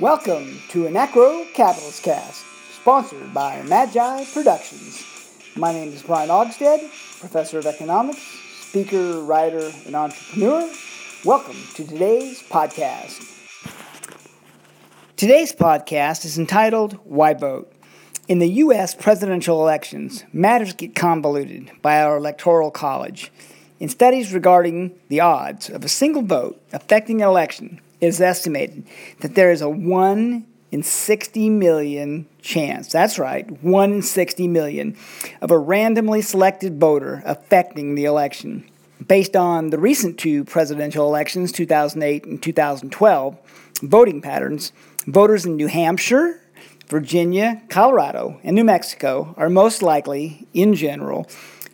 Welcome to Anachro Capitalist Cast, sponsored by Amagi Productions. My name is Brian Ogstad, professor of economics, speaker, writer, and entrepreneur. Welcome to today's podcast. Today's podcast is entitled Why Vote? In the U.S. presidential elections, matters get convoluted by our electoral college. In studies regarding the odds of a single vote affecting an election, it is estimated that there is a 1 in 60 million chance, that's right, 1 in 60 million, of a randomly selected voter affecting the election. Based on the recent two presidential elections, 2008 and 2012, voting patterns, voters in New Hampshire, Virginia, Colorado, and New Mexico are most likely, in general,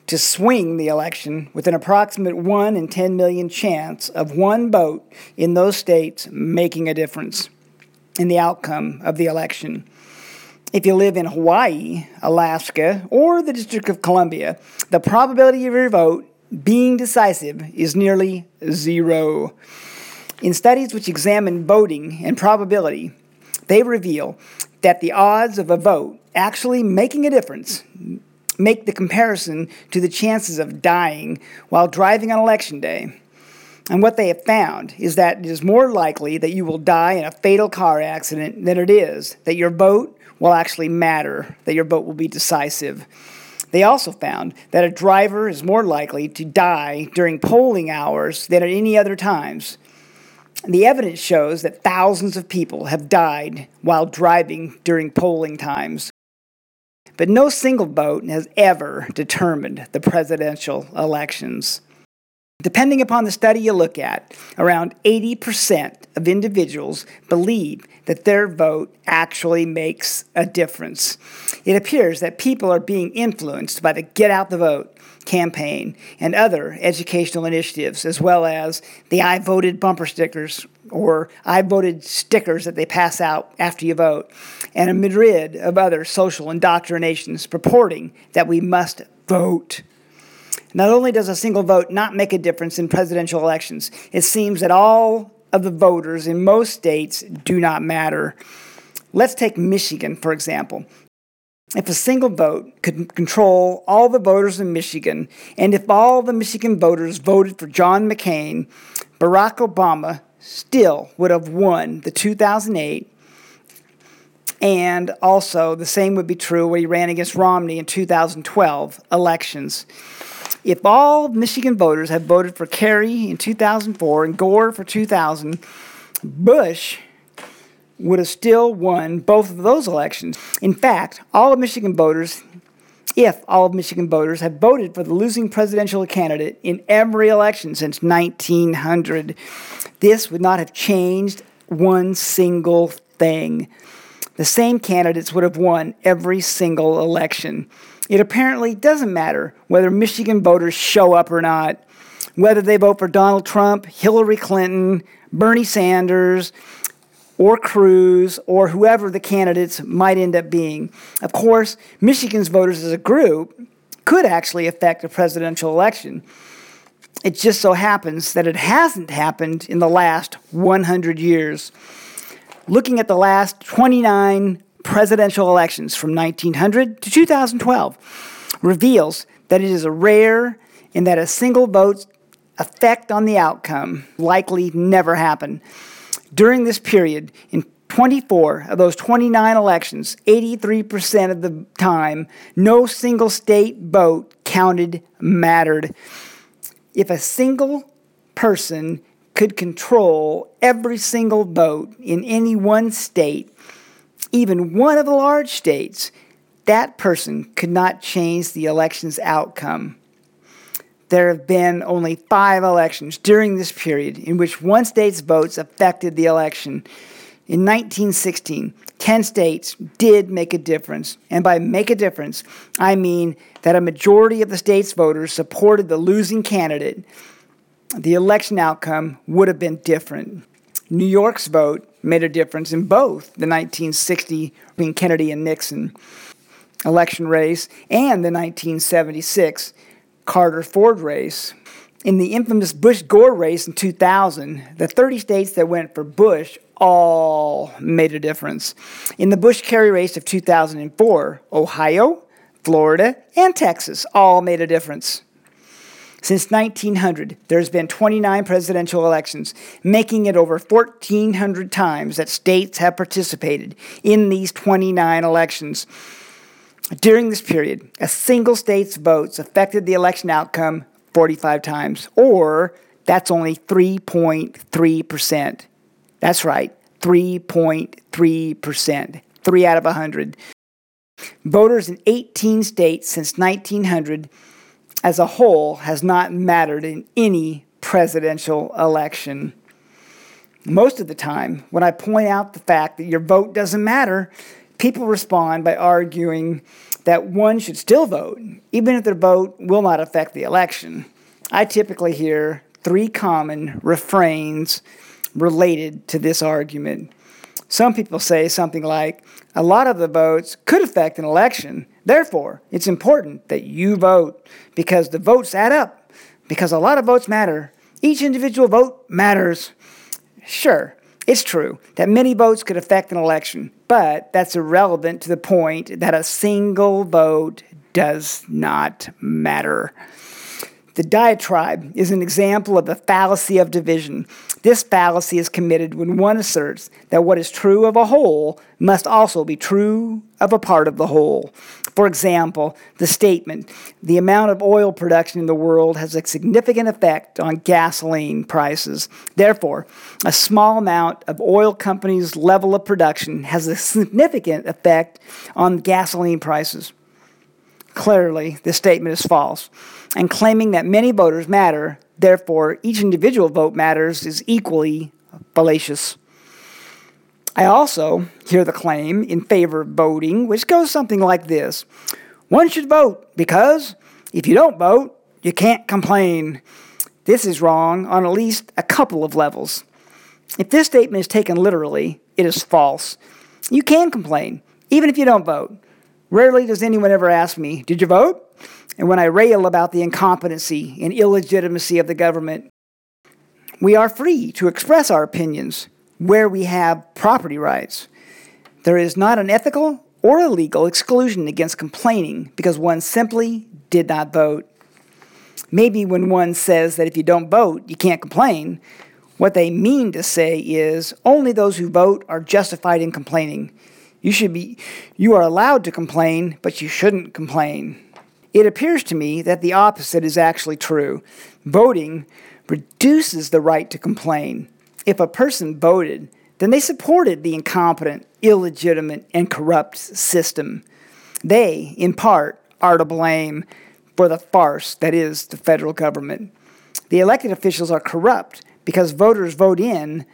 to swing the election with an approximate 1 in 10 million chance of one vote in those states making a difference in the outcome of the election. If you live in Hawaii, Alaska, or the District of Columbia, the probability of your vote being decisive is nearly zero. In studies which examine voting and probability, they reveal that the odds of a vote actually making a difference make the comparison to the chances of dying while driving on election day. And what they have found is that it is more likely that you will die in a fatal car accident than it is that your vote will actually matter, that your vote will be decisive. They also found that a driver is more likely to die during polling hours than at any other times. The evidence shows that thousands of people have died while driving during polling times. But no single vote has ever determined the presidential elections. Depending upon the study you look at, around 80% of individuals believe that their vote actually makes a difference. It appears that people are being influenced by the Get Out the Vote campaign and other educational initiatives, as well as the I voted bumper stickers or I voted stickers that they pass out after you vote, and a myriad of other social indoctrinations purporting that we must vote. Not only does a single vote not make a difference in presidential elections, it seems that all of the voters in most states do not matter. Let's take Michigan, for example. If a single vote could control all the voters in Michigan, and if all the Michigan voters voted for John McCain, Barack Obama still would have won the 2008 and also the same would be true when he ran against Romney in 2012 elections. If all Michigan voters had voted for Kerry in 2004 and Gore for 2000, Bush would have still won both of those elections. In fact, all of Michigan voters, if all of Michigan voters had voted for the losing presidential candidate in every election since 1900, this would not have changed one single thing. The same candidates would have won every single election. It apparently doesn't matter whether Michigan voters show up or not, whether they vote for Donald Trump, Hillary Clinton, Bernie Sanders, or Cruz, or whoever the candidates might end up being. Of course, Michigan's voters as a group could actually affect a presidential election. It just so happens that it hasn't happened in the last 100 years. Looking at the last 29 presidential elections from 1900 to 2012 reveals that it is a rare and that a single vote's effect on the outcome likely never happened. During this period, in 24 of those 29 elections, 83% of the time, no single state vote counted mattered. If a single person could control every single vote in any one state, even one of the large states, that person could not change the election's outcome. There have been only five elections during this period in which one state's votes affected the election. In 1916, 10 states did make a difference. And by make a difference, I mean that a majority of the state's voters supported the losing candidate. The election outcome would have been different. New York's vote made a difference in both the 1960 between Kennedy and Nixon election race and the 1976 Carter Ford race. In the infamous Bush Gore race in 2000, the 30 states that went for Bush all made a difference. In the Bush Kerry race of 2004, Ohio, Florida, and Texas all made a difference. Since 1900, there's been 29 presidential elections, making it over 1,400 times that states have participated in these 29 elections. During this period, a single state's votes affected the election outcome 45 times, or that's only 3.3%. That's right, 3.3%. 3 out of 100. Voters in 18 states since 1900 as a whole has not mattered in any presidential election. Most of the time, when I point out the fact that your vote doesn't matter, people respond by arguing that one should still vote, even if their vote will not affect the election. I typically hear three common refrains related to this argument. Some people say something like, a lot of the votes could affect an election. Therefore, it's important that you vote because the votes add up, because a lot of votes matter. Each individual vote matters. Sure, it's true that many votes could affect an election, but that's irrelevant to the point that a single vote does not matter. The diatribe is an example of the fallacy of division. This fallacy is committed when one asserts that what is true of a whole must also be true of a part of the whole. For example, the statement, the amount of oil production in the world has a significant effect on gasoline prices. Therefore, a small amount of oil companies' level of production has a significant effect on gasoline prices. Clearly, this statement is false, and claiming that many voters matter, therefore each individual vote matters, is equally fallacious. I also hear the claim in favor of voting, which goes something like this One should vote because if you don't vote, you can't complain. This is wrong on at least a couple of levels. If this statement is taken literally, it is false. You can complain, even if you don't vote. Rarely does anyone ever ask me, Did you vote? And when I rail about the incompetency and illegitimacy of the government, we are free to express our opinions where we have property rights. There is not an ethical or a legal exclusion against complaining because one simply did not vote. Maybe when one says that if you don't vote, you can't complain, what they mean to say is only those who vote are justified in complaining. You should be you are allowed to complain, but you shouldn't complain. It appears to me that the opposite is actually true. Voting reduces the right to complain. If a person voted, then they supported the incompetent, illegitimate, and corrupt system. They, in part, are to blame for the farce that is the federal government. The elected officials are corrupt because voters vote in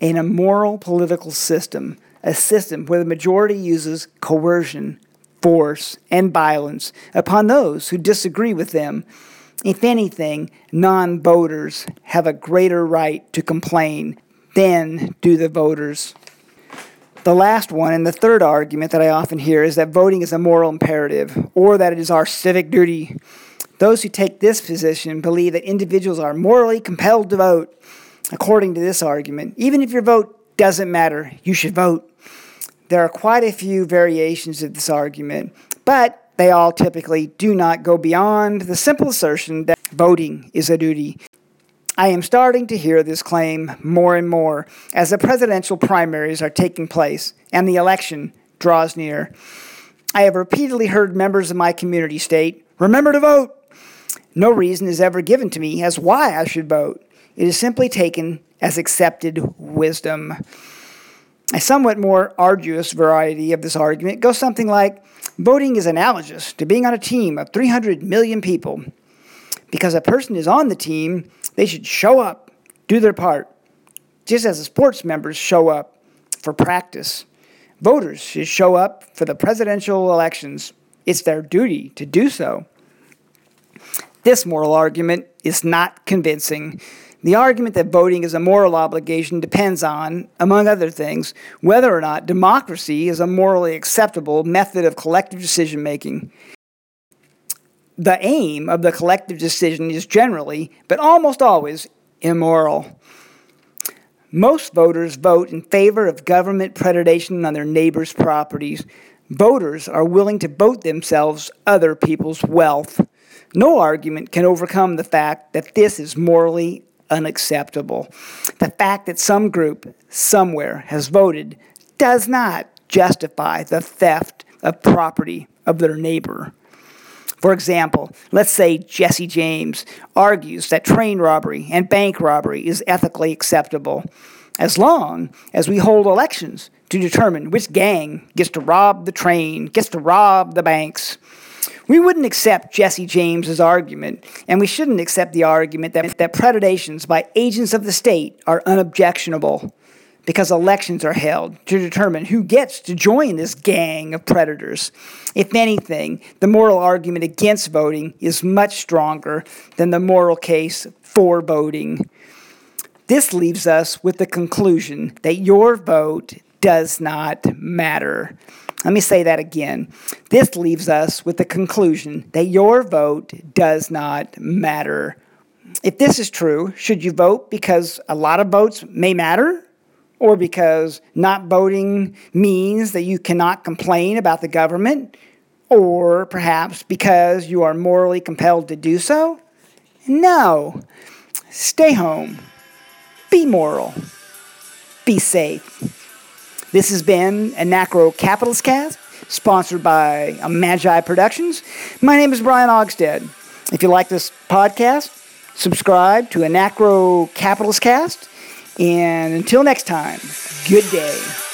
an immoral political system a system where the majority uses coercion, force, and violence upon those who disagree with them. If anything, non voters have a greater right to complain than do the voters. The last one and the third argument that I often hear is that voting is a moral imperative or that it is our civic duty. Those who take this position believe that individuals are morally compelled to vote. According to this argument, even if your vote doesn't matter, you should vote. There are quite a few variations of this argument, but they all typically do not go beyond the simple assertion that voting is a duty. I am starting to hear this claim more and more as the presidential primaries are taking place and the election draws near. I have repeatedly heard members of my community state, Remember to vote! No reason is ever given to me as why I should vote. It is simply taken as accepted wisdom. A somewhat more arduous variety of this argument goes something like voting is analogous to being on a team of 300 million people. Because a person is on the team, they should show up, do their part, just as the sports members show up for practice. Voters should show up for the presidential elections. It's their duty to do so. This moral argument is not convincing the argument that voting is a moral obligation depends on, among other things, whether or not democracy is a morally acceptable method of collective decision making. The aim of the collective decision is generally, but almost always, immoral. most voters vote in favor of government predation on their neighbors' properties. Voters are willing to vote themselves other people's wealth. No argument can overcome the fact that this is morally unacceptable. The fact that some group somewhere has voted does not justify the theft of property of their neighbor. For example, let's say Jesse James argues that train robbery and bank robbery is ethically acceptable as long as we hold elections to determine which gang gets to rob the train, gets to rob the banks. We wouldn't accept Jesse James's argument, and we shouldn't accept the argument that, that predations by agents of the state are unobjectionable because elections are held to determine who gets to join this gang of predators. If anything, the moral argument against voting is much stronger than the moral case for voting. This leaves us with the conclusion that your vote does not matter. Let me say that again. This leaves us with the conclusion that your vote does not matter. If this is true, should you vote because a lot of votes may matter? or because not voting means that you cannot complain about the government, or perhaps because you are morally compelled to do so? No. Stay home. Be moral. Be safe. This has been Anachro Capitalist Cast, sponsored by Amagi Productions. My name is Brian Ogstad. If you like this podcast, subscribe to Anachro Capitalist Cast and until next time, good day.